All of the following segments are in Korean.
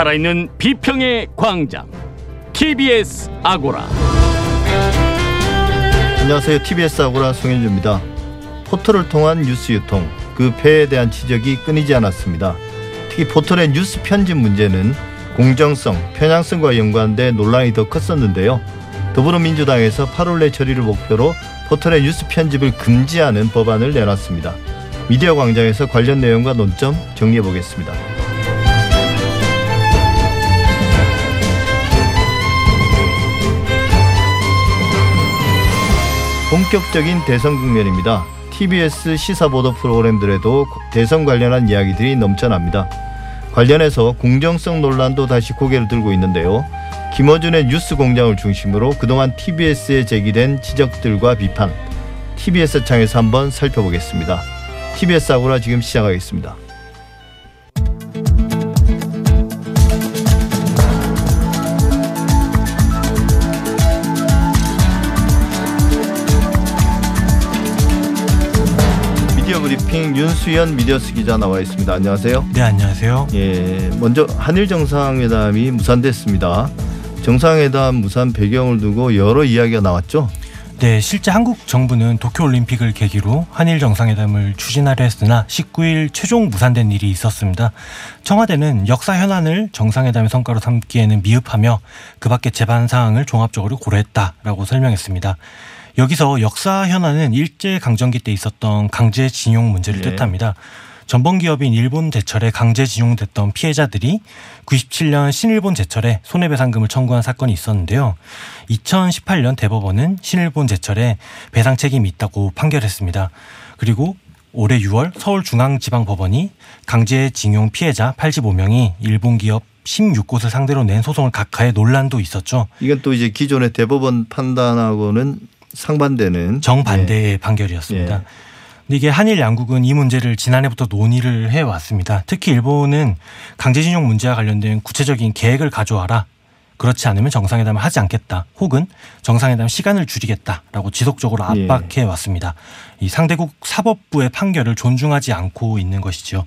살아있는 비평의 광장 TBS 아고라 안녕하세요. TBS 아고라 송현주입니다. 포털을 통한 뉴스 유통 그 폐해에 대한 지적이 끊이지 않았습니다. 특히 포털의 뉴스 편집 문제는 공정성, 편향성과 연관돼 논란이 더 컸었는데요. 더불어민주당에서 8월 내 처리를 목표로 포털의 뉴스 편집을 금지하는 법안을 내놨습니다. 미디어 광장에서 관련 내용과 논점 정리해 보겠습니다. 본격적인 대선 국면입니다. TBS 시사보도 프로그램들에도 대선 관련한 이야기들이 넘쳐납니다. 관련해서 공정성 논란도 다시 고개를 들고 있는데요. 김어준의 뉴스 공장을 중심으로 그동안 TBS에 제기된 지적들과 비판, TBS 창에서 한번 살펴보겠습니다. TBS 아고라 지금 시작하겠습니다. 윤수연 미디어스 기자 나와 있습니다. 안녕하세요. 네, 안녕하세요. 예, 먼저 한일 정상회담이 무산됐습니다. 정상회담 무산 배경을 두고 여러 이야기가 나왔죠. 네, 실제 한국 정부는 도쿄올림픽을 계기로 한일 정상회담을 추진하려 했으나 19일 최종 무산된 일이 있었습니다. 청와대는 역사 현안을 정상회담의 성과로 삼기에는 미흡하며 그 밖의 제반 사항을 종합적으로 고려했다라고 설명했습니다. 여기서 역사 현안은 일제 강점기 때 있었던 강제징용 문제를 네. 뜻합니다. 전범 기업인 일본 제철에 강제징용됐던 피해자들이 97년 신일본 제철에 손해배상금을 청구한 사건이 있었는데요. 2018년 대법원은 신일본 제철에 배상 책임이 있다고 판결했습니다. 그리고 올해 6월 서울중앙지방법원이 강제징용 피해자 85명이 일본 기업 16곳을 상대로 낸 소송을 각하해 논란도 있었죠. 이건 또 이제 기존의 대법원 판단하고는 상반되는 정반대의 판결이었습니다. 예. 근데 이게 한일 양국은 이 문제를 지난해부터 논의를 해 왔습니다. 특히 일본은 강제징용 문제와 관련된 구체적인 계획을 가져와라. 그렇지 않으면 정상회담을 하지 않겠다. 혹은 정상회담 시간을 줄이겠다라고 지속적으로 예. 압박해 왔습니다. 이 상대국 사법부의 판결을 존중하지 않고 있는 것이죠.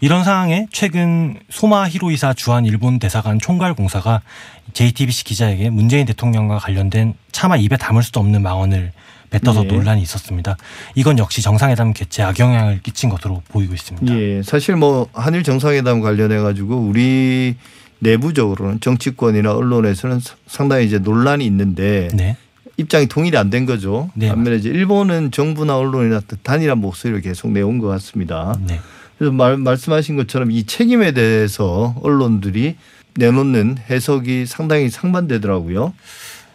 이런 상황에 최근 소마 히로이사 주한 일본 대사관 총괄 공사가 JTBC 기자에게 문재인 대통령과 관련된 차마 입에 담을 수도 없는 망언을 뱉어서 예. 논란이 있었습니다. 이건 역시 정상회담 개최에 악영향을 끼친 것으로 보이고 있습니다. 예, 사실 뭐 한일 정상회담 관련해 가지고 우리 내부적으로는 정치권이나 언론에서는 상당히 이제 논란이 있는데 네. 입장이 통일이 안 된 거죠. 네, 반면에 이제 일본은 정부나 언론이나 단일한 목소리를 계속 내온 것 같습니다. 네. 그래서 말, 말씀하신 것처럼 이 책임에 대해서 언론들이 내놓는 해석이 상당히 상반되더라고요.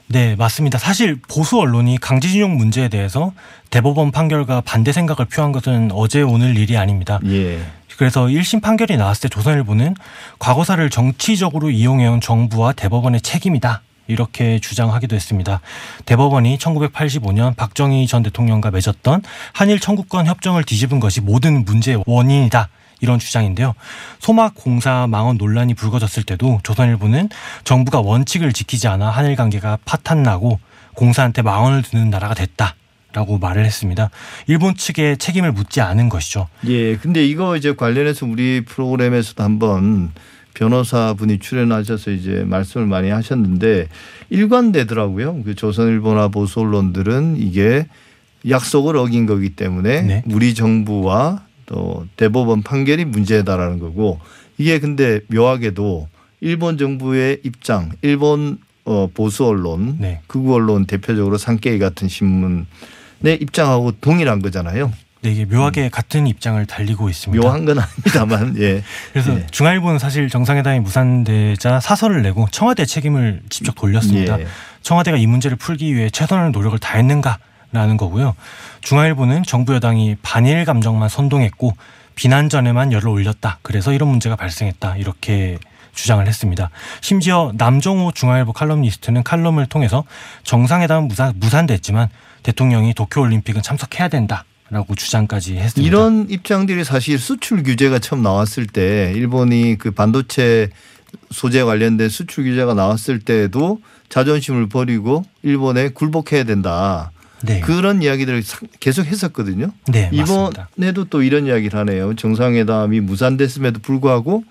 네, 맞습니다. 사실 보수 언론이 강제징용 문제에 대해서 대법원 판결과 반대 생각을 표한 것은 어제 오늘 일이 아닙니다. 예. 그래서 1심 판결이 나왔을 때 조선일보는 과거사를 정치적으로 이용해온 정부와 대법원의 책임이다. 이렇게 주장하기도 했습니다. 대법원이 1985년 박정희 전 대통령과 맺었던 한일 청구권 협정을 뒤집은 것이 모든 문제의 원인이다. 이런 주장인데요. 소막 공사 망언 논란이 불거졌을 때도 조선일보는 정부가 원칙을 지키지 않아 한일 관계가 파탄나고 공사한테 망언을 듣는 나라가 됐다. 라고 말을 했습니다. 일본 측에 책임을 묻지 않은 것이죠. 예. 근데 이거 이제 관련해서 우리 프로그램에서도 한번 변호사분이 출연하셔서 이제 말씀을 많이 하셨는데 일관되더라고요. 그 조선일보나 보수 언론들은 이게 약속을 어긴 거기 때문에 네. 우리 정부와 또 대법원 판결이 문제다라는 거고 이게 근데 묘하게도 일본 정부의 입장, 일본 어 보수 언론, 네. 극우 언론 대표적으로 산케이 같은 신문의 입장하고 동일한 거잖아요. 네, 이게 묘하게 같은 입장을 달리고 있습니다. 묘한 건 아닙니다만 예. 그래서 예. 중앙일보는 사실 정상회담이 무산되자 사설을 내고 청와대 책임을 직접 돌렸습니다. 예. 청와대가 이 문제를 풀기 위해 최선의 노력을 다했는가라는 거고요. 중앙일보는 정부 여당이 반일 감정만 선동했고 비난 전에만 열을 올렸다. 그래서 이런 문제가 발생했다. 이렇게 주장을 했습니다. 심지어 남정호 중앙일보 칼럼니스트는 칼럼을 통해서 정상회담은 무산, 무산됐지만 대통령이 도쿄올림픽은 참석해야 된다 라고 주장까지 했습니다. 이런 입장들이 사실 수출 규제가 처음 나왔을 때 일본이 그 반도체 소재 관련된 수출 규제가 나왔을 때도 자존심을 버리고 일본에 굴복해야 된다. 네. 그런 이야기들을 사- 계속 했었거든요. 네, 맞습니다. 이번에도 또 이런 이야기를 하네요. 정상회담이 무산됐음에도 불구하고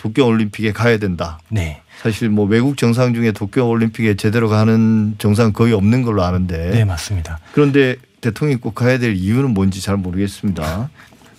도쿄 올림픽에 가야 된다. 네. 사실 뭐 외국 정상 중에 도쿄 올림픽에 제대로 가는 정상 거의 없는 걸로 아는데 네, 맞습니다. 그런데 대통령이 꼭 가야 될 이유는 뭔지 잘 모르겠습니다.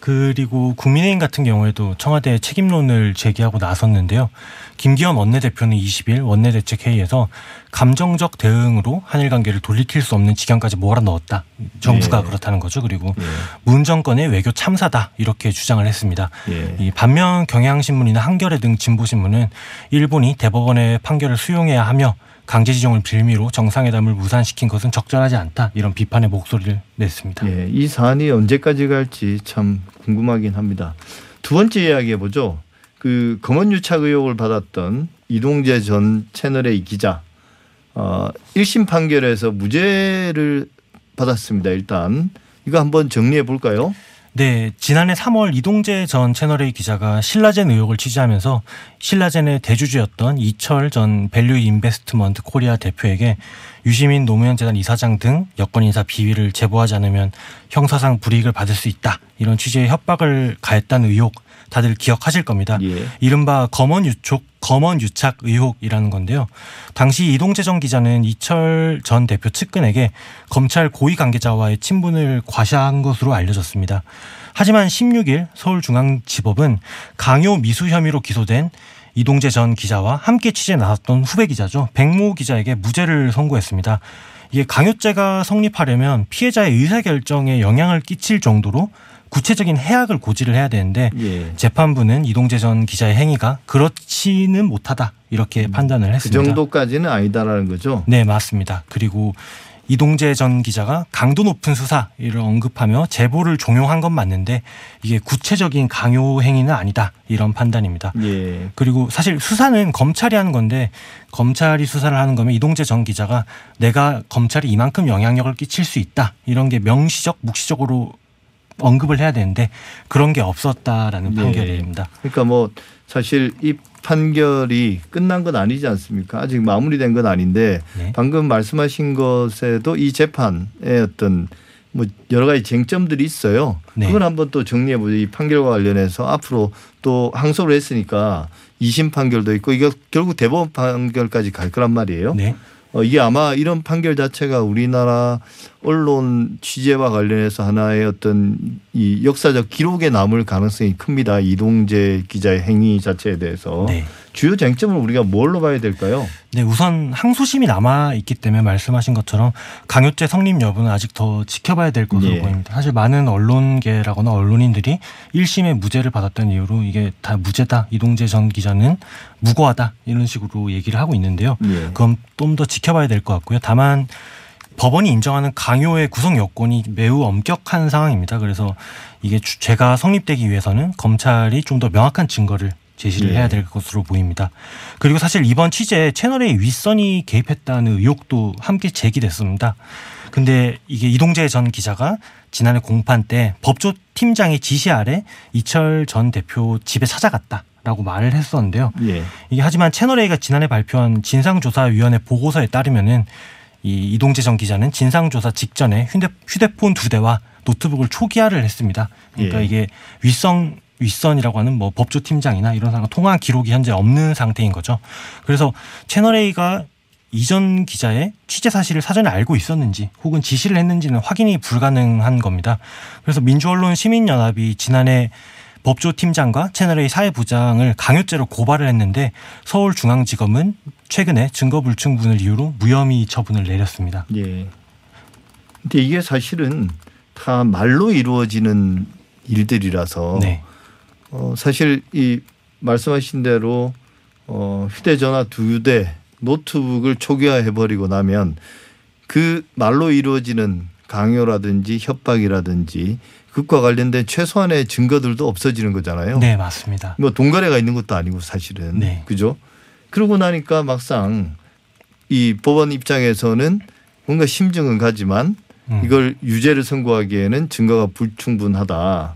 그리고 국민의힘 같은 경우에도 청와대 책임론을 제기하고 나섰는데요. 김기현 원내대표는 20일 원내대책회의에서 감정적 대응으로 한일 관계를 돌이킬 수 없는 지경까지 몰아넣었다. 정부가 예. 그렇다는 거죠. 그리고 예. 문 정권의 외교 참사다 이렇게 주장을 했습니다. 예. 이 반면 경향신문이나 한겨레 등 진보신문은 일본이 대법원의 판결을 수용해야 하며 강제 지정을 빌미로 정상회담을 무산시킨 것은 적절하지 않다 이런 비판의 목소리를 냈습니다. 예, 이 사안이 언제까지 갈지 참 궁금하긴 합니다. 두 번째 이야기해 보죠. 그 검언 유착 의혹을 받았던 이동재 전 채널의 기자 어 1심 판결에서 무죄를 받았습니다. 일단 이거 한번 정리해 볼까요? 네, 지난해 3월 이동재 전 채널A 기자가 신라젠 의혹을 취재하면서 신라젠의 대주주였던 이철 전 밸류 인베스트먼트 코리아 대표에게 유시민 노무현 재단 이사장 등 여권 인사 비위를 제보하지 않으면 형사상 불이익을 받을 수 있다. 이런 취지의 협박을 가했다는 의혹 다들 기억하실 겁니다. 예. 이른바 검언 유촉 검언 유착 의혹이라는 건데요. 당시 이동재 전 기자는 이철 전 대표 측근에게 검찰 고위 관계자와의 친분을 과시한 것으로 알려졌습니다. 하지만 16일 서울중앙지법은 강요 미수 혐의로 기소된 이동재 전 기자와 함께 취재에 나섰던 후배 기자죠. 백모 기자에게 무죄를 선고했습니다. 이게 강요죄가 성립하려면 피해자의 의사결정에 영향을 끼칠 정도로 구체적인 해악을 고지를 해야 되는데 예. 재판부는 이동재 전 기자의 행위가 그렇지는 못하다 이렇게 판단을 그 했습니다. 정도까지는 아니다라는 거죠. 네, 맞습니다. 그리고 이동재 전 기자가 강도 높은 수사를 언급하며 제보를 종용한 건 맞는데 이게 구체적인 강요 행위는 아니다 이런 판단입니다. 예. 그리고 사실 수사는 검찰이 하는 건데 검찰이 수사를 하는 거면 이동재 전 기자가 내가 검찰이 이만큼 영향력을 끼칠 수 있다 이런 게 명시적 묵시적으로 언급을 해야 되는데 그런 게 없었다라는 네. 판결입니다. 그러니까 뭐 사실 이 판결이 끝난 건 아니지 않습니까? 아직 마무리된 건 아닌데 네. 방금 말씀하신 것에도 이 재판의 어떤 뭐 여러 가지 쟁점들이 있어요. 네. 그걸 한번 또 정리해 보죠. 이 판결과 관련해서 앞으로 또 항소를 했으니까 2심 판결도 있고 이거 결국 대법원 판결까지 갈 거란 말이에요. 네. 어, 이게 아마 이런 판결 자체가 우리나라 언론 취재와 관련해서 하나의 어떤 이 역사적 기록에 남을 가능성이 큽니다. 이동재 기자의 행위 자체에 대해서 네. 주요 쟁점을 우리가 뭘로 봐야 될까요? 네, 우선 항소심이 남아 있기 때문에 말씀하신 것처럼 강요죄 성립 여부는 아직 더 지켜봐야 될 것으로 예. 보입니다. 사실 많은 언론계라거나 언론인들이 1심에 무죄를 받았다는 이유로 이게 다 무죄다. 이동재 전 기자는 무고하다. 이런 식으로 얘기를 하고 있는데요. 예. 그건 좀더 지켜봐야 될 것 같고요. 다만 법원이 인정하는 강요의 구성 요건이 매우 엄격한 상황입니다. 그래서 이게 주- 죄가 성립되기 위해서는 검찰이 좀 더 명확한 증거를 제시를 예. 해야 될 것으로 보입니다. 그리고 사실 이번 취재에 채널의 윗선이 개입했다는 의혹도 함께 제기됐습니다. 근데 이게 이동재 전 기자가 지난해 공판 때 법조 팀장의 지시 아래 이철 전 대표 집에 찾아갔다 라고 말을 했었는데요. 예. 이게 하지만 채널A가 지난해 발표한 진상조사위원회 보고서에 따르면은 이 이동재 전 기자는 진상조사 직전에 휴대, 휴대폰 두 대와 노트북을 초기화를 했습니다. 그러니까 예. 이게 윗선 윗선이라고 하는 뭐 법조팀장이나 이런 사람 통화 기록이 현재 없는 상태인 거죠. 그래서 채널A가 이전 기자의 취재 사실을 사전에 알고 있었는지 혹은 지시를 했는지는 확인이 불가능한 겁니다. 그래서 민주언론 시민연합이 지난해 법조팀장과 채널A 사회부장을 강요죄로 고발을 했는데 서울중앙지검은 최근에 증거불충분을 이유로 무혐의 처분을 내렸습니다. 예. 근데 이게 사실은 다 말로 이루어지는 일들이라서 네. 어, 사실 이 말씀하신 대로 어, 휴대전화 두 대 노트북을 초기화해 버리고 나면 그 말로 이루어지는 강요라든지 협박이라든지 그것과 관련된 최소한의 증거들도 없어지는 거잖아요. 네, 맞습니다. 뭐 동거래가 있는 것도 아니고 사실은 네. 그죠? 그러고 나니까 막상 이 법원 입장에서는 뭔가 심증은 가지만 음. 이걸 유죄를 선고하기에는 증거가 불충분하다.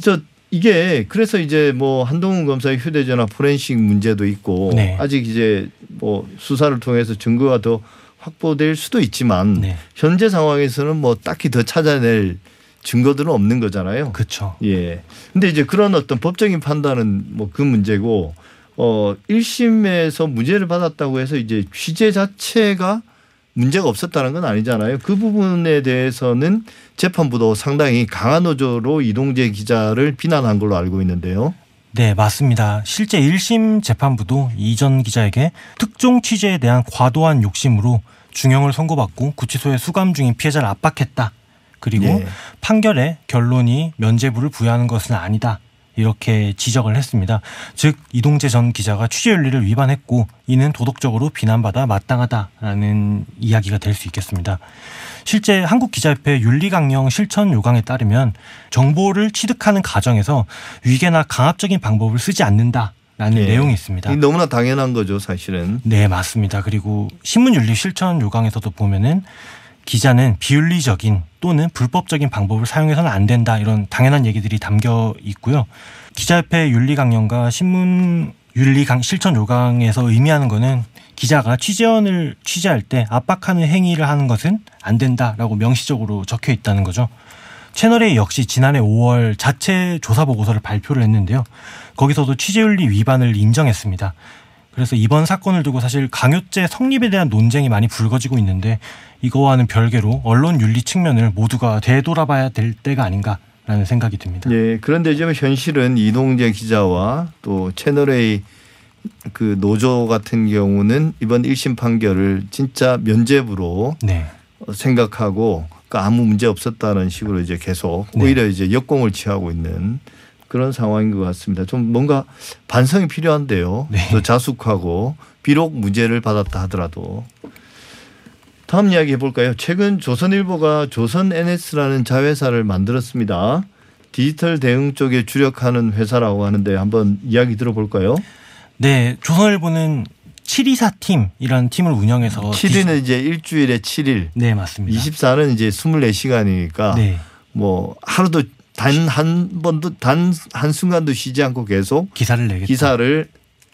그래서 이게 그래서 이제 뭐 한동훈 검사의 휴대전화 포렌식 문제도 있고 네. 아직 이제 뭐 수사를 통해서 증거가 더 확보될 수도 있지만 네. 현재 상황에서는 뭐 딱히 더 찾아낼 증거들은 없는 거잖아요. 그렇죠. 예. 근데 이제 그런 어떤 법적인 판단은 뭐 그 문제고 어 1심에서 무죄를 받았다고 해서 이제 취재 자체가 문제가 없었다는 건 아니잖아요. 그 부분에 대해서는 재판부도 상당히 강한 어조로 이동재 기자를 비난한 걸로 알고 있는데요. 네, 맞습니다. 실제 1심 재판부도 이전 기자에게 특종 취재에 대한 과도한 욕심으로 중형을 선고받고 구치소에 수감 중인 피해자를 압박했다. 그리고 네. 판결에 결론이 면죄부를 부여하는 것은 아니다. 이렇게 지적을 했습니다. 즉 이동재 전 기자가 취재 윤리를 위반했고 이는 도덕적으로 비난받아 마땅하다라는 이야기가 될 수 있겠습니다. 실제 한국기자협회 윤리강령 실천 요강에 따르면 정보를 취득하는 과정에서 위계나 강압적인 방법을 쓰지 않는다 라는 예. 내용이 있습니다. 너무나 당연한 거죠, 사실은. 네, 맞습니다. 그리고 신문윤리 실천 요강에서도 보면은 기자는 비윤리적인 또는 불법적인 방법을 사용해서는 안 된다 이런 당연한 얘기들이 담겨 있고요. 기자협회 윤리 강령과 신문 윤리 강 실천 요강에서 의미하는 거는 기자가 취재원을 취재할 때 압박하는 행위를 하는 것은 안 된다라고 명시적으로 적혀 있다는 거죠. 채널A 역시 지난해 5월 자체 조사 보고서를 발표를 했는데요. 거기서도 취재윤리 위반을 인정했습니다. 그래서 이번 사건을 두고 사실 강요죄 성립에 대한 논쟁이 많이 불거지고 있는데 이거와는 별개로 언론 윤리 측면을 모두가 되돌아봐야 될 때가 아닌가 라는 생각이 듭니다. 예. 그런데 지금 현실은 이동재 기자와 또 채널A 그 노조 같은 경우는 이번 1심 판결을 진짜 면죄부로 네. 생각하고 그 아무 문제 없었다는 식으로 이제 계속 네. 오히려 이제 역공을 취하고 있는 그런 상황인 것 같습니다. 좀 뭔가 반성이 필요한데요. 네. 더 자숙하고 비록 무죄를 받았다 하더라도 다음 이야기 해볼까요? 최근 조선일보가 조선 NS라는 자회사를 만들었습니다. 디지털 대응 쪽에 주력하는 회사라고 하는데 한번 이야기 들어볼까요? 네, 조선일보는 724 팀이라는 팀을 운영해서 7일은 이제 일주일에 7일, 네, 맞습니다. 24는 이제 24시간이니까 네. 뭐 하루도 단 한 번도 단 한 순간도 쉬지 않고 계속 기사를 내겠다. 기사를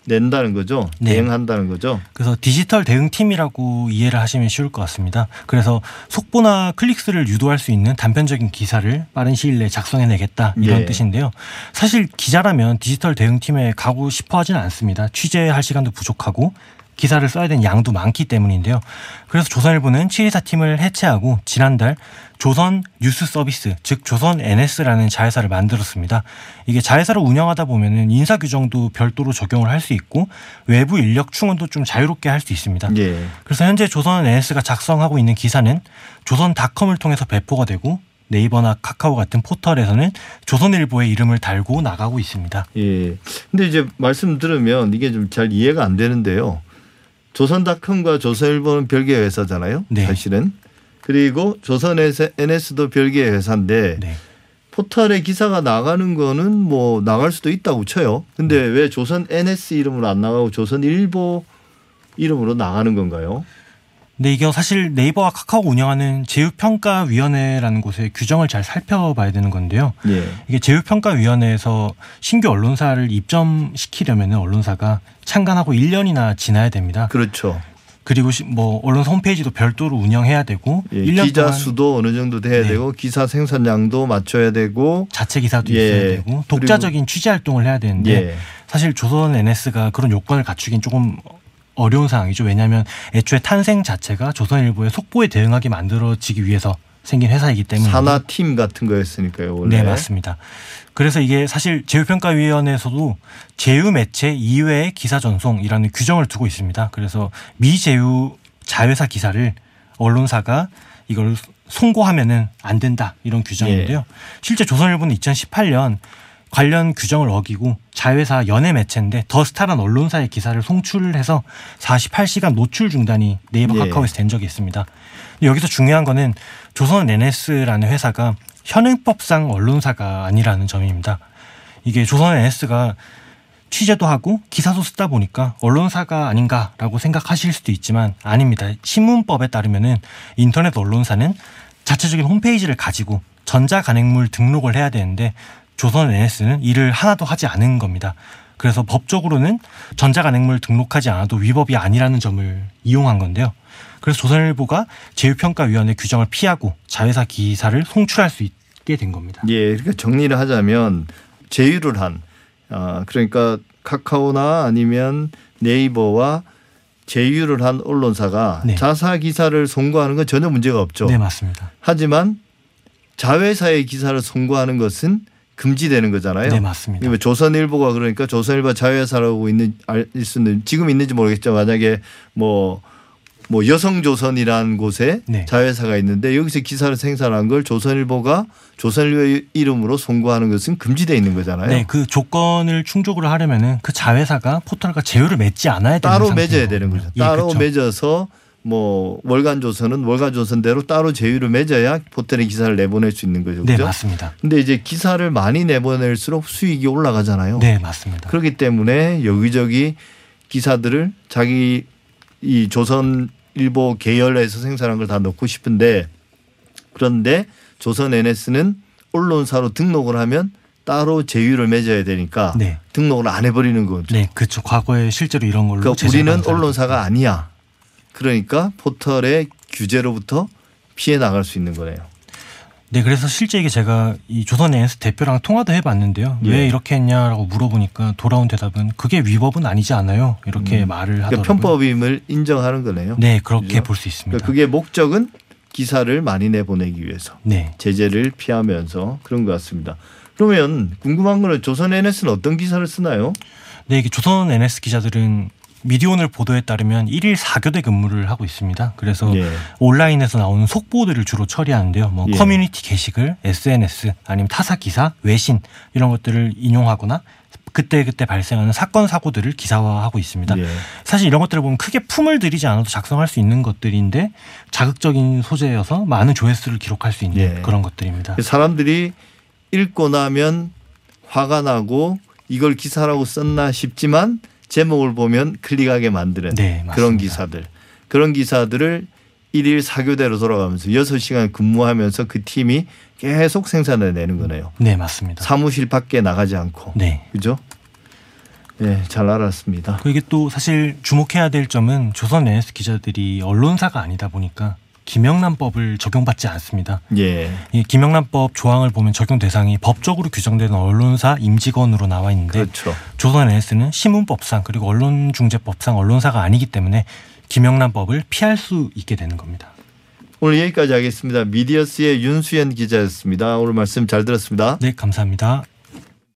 낸다는 거죠. 네. 대응한다는 거죠. 그래서 디지털 대응팀이라고 이해를 하시면 쉬울 것 같습니다. 그래서 속보나 클릭수를 유도할 수 있는 단편적인 기사를 빠른 시일 내에 작성해내겠다 이런 예. 뜻인데요. 사실 기자라면 디지털 대응팀에 가고 싶어 하지는 않습니다. 취재할 시간도 부족하고 기사를 써야 되는 양도 많기 때문인데요. 그래서 조선일보는 724 팀을 해체하고 지난달 조선 뉴스 서비스, 즉 조선 NS라는 자회사를 만들었습니다. 이게 자회사를 운영하다 보면은 인사 규정도 별도로 적용을 할 수 있고 외부 인력 충원도 좀 자유롭게 할 수 있습니다. 예. 그래서 현재 조선 NS가 작성하고 있는 기사는 조선닷컴을 통해서 배포가 되고 네이버나 카카오 같은 포털에서는 조선일보의 이름을 달고 나가고 있습니다. 예. 근데 이제 말씀 들으면 이게 좀 잘 이해가 안 되는데요. 조선닷컴과 조선일보는 별개의 회사잖아요. 네. 사실은. 그리고 조선 NS도 별개의 회사인데 네. 포털에 기사가 나가는 거는 뭐 나갈 수도 있다고 쳐요. 근데 네. 왜 조선 NS 이름으로 안 나가고 조선일보 이름으로 나가는 건가요? 근데 이게 사실 네이버와 카카오 운영하는 제휴평가위원회라는 곳의 규정을 잘 살펴봐야 되는 건데요. 예. 이게 제휴평가위원회에서 신규 언론사를 입점시키려면 언론사가 창간하고 1년이나 지나야 됩니다. 그렇죠. 그리고 시- 뭐 언론사 홈페이지도 별도로 운영해야 되고 예. 1년 기자 수도 어느 정도 돼야 네. 되고 기사 생산량도 맞춰야 되고 자체 기사도 예. 있어야 되고 독자적인 취재 활동을 해야 되는데 예. 사실 조선 NS가 그런 요건을 갖추긴 조금 어려운 상황이죠. 왜냐하면 애초에 탄생 자체가 조선일보의 속보에 대응하게 만들어지기 위해서 생긴 회사이기 때문에 산하 팀 같은 거였으니까요. 원래. 네 맞습니다. 그래서 이게 사실 제휴평가위원회에서도 제휴 매체 이외의 기사 전송이라는 규정을 두고 있습니다. 그래서 미제휴 자회사 기사를 언론사가 이걸 송고하면은 안 된다 이런 규정인데요. 예. 실제 조선일보는 2018년 관련 규정을 어기고 자회사 연예 매체인데 더스타란 언론사의 기사를 송출을 해서 48시간 노출 중단이 네이버 예. 카카오에서 된 적이 있습니다. 여기서 중요한 거는 조선 NS라는 회사가 현행법상 언론사가 아니라는 점입니다. 이게 조선 NS가 취재도 하고 기사도 쓰다 보니까 언론사가 아닌가라고 생각하실 수도 있지만 아닙니다. 신문법에 따르면은 인터넷 언론사는 자체적인 홈페이지를 가지고 전자간행물 등록을 해야 되는데 조선 NS는 이를 하나도 하지 않은 겁니다. 그래서 법적으로는 전자간행물 등록하지 않아도 위법이 아니라는 점을 이용한 건데요. 그래서 조선일보가 제휴평가위원회 규정을 피하고 자회사 기사를 송출할 수 있, 하게 된 겁니다. 예, 그러니까 정리를 하자면 제휴를 한 아, 그러니까 카카오나 아니면 네이버와 제휴를 한 언론사가 네. 자사 기사를 송고하는 건 전혀 문제가 없죠. 네, 맞습니다. 하지만 자회사의 기사를 송고하는 것은 금지되는 거잖아요. 네, 맞습니다. 조선일보가 그러니까 조선일보 자회사라고 있는 알 수는 지금 있는지 모르겠죠. 만약에 뭐뭐 여성조선이라는 곳에 네. 자회사가 있는데 여기서 기사를 생산한 걸 조선일보가 조선일보 이름으로 송고하는 것은 금지돼 있는 거잖아요. 네, 그 조건을 충족을 하려면은 그 자회사가 포털과 제휴를 맺지 않아야 되는 따로 맺어야 되는 거죠. 예, 따로 그렇죠. 맺어서 뭐 월간 조선은 월간 조선대로 따로 제휴를 맺어야 포털에 기사를 내보낼 수 있는 거죠. 네, 그죠? 맞습니다. 근데 이제 기사를 많이 내보낼수록 수익이 올라가잖아요. 네, 맞습니다. 그렇기 때문에 여기저기 기사들을 자기 이 조선일보 계열에서 생산한 걸 다 넣고 싶은데 그런데 조선 NS는 언론사로 등록을 하면 따로 제휴를 맺어야 되니까 네. 등록을 안 해버리는 거죠. 네, 그렇죠. 과거에 실제로 이런 걸로 그러니까 우리는 언론사가 아니야. 그러니까 포털의 규제로부터 피해 나갈 수 있는 거네요. 네, 그래서 실제 이게 제가 이 조선 NS 대표랑 통화도 해봤는데요. 예. 왜 이렇게 했냐라고 물어보니까 돌아온 대답은 그게 위법은 아니지 않아요. 이렇게 말을 그러니까 하더라고요. 편법임을 인정하는 거네요. 네, 그렇게 그죠? 볼수 있습니다. 그러니까 그게 목적은 기사를 많이 내보내기 위해서 네, 제재를 피하면서 그런 것 같습니다. 그러면 궁금한 거는 조선 NS는 어떤 기사를 쓰나요? 네, 이게 조선 NS 기자들은 미디어오늘 보도에 따르면 일일 4교대 근무를 하고 있습니다. 그래서 예. 온라인에서 나오는 속보들을 주로 처리하는데요. 뭐 예. 커뮤니티 게시글, SNS 아니면 타사 기사, 외신 이런 것들을 인용하거나 그때 그때 발생하는 사건 사고들을 기사화하고 있습니다. 예. 사실 이런 것들을 보면 크게 품을 들이지 않아도 작성할 수 있는 것들인데 자극적인 소재여서 많은 조회수를 기록할 수 있는 예. 그런 것들입니다. 사람들이 읽고 나면 화가 나고 이걸 기사라고 썼나 싶지만 제목을 보면 클릭하게 만드는 네. 그런 기사들. 그런 기사들을 일일 사교대로 돌아가면서 6시간 근무하면서 그 팀이 계속 생산해 내는 거네요. 네, 맞습니다. 사무실 밖에 나가지 않고. 네. 그죠? 네, 잘 알았습니다. 그 이게 또 사실 주목해야 될 점은 조선 NS 기자들이 언론사가 아니다 보니까 김영란법을 적용받지 않습니다. 예. 이 김영란법 조항을 보면 적용 대상이 법적으로 규정되는 언론사 임직원으로 나와 있는데 그렇죠. 조선 NS는 신문법상 그리고 언론중재법상 언론사가 아니기 때문에 김영란법을 피할 수 있게 되는 겁니다. 오늘 여기까지 하겠습니다. 미디어스의 윤수연 기자였습니다. 오늘 말씀 잘 들었습니다. 네, 감사합니다.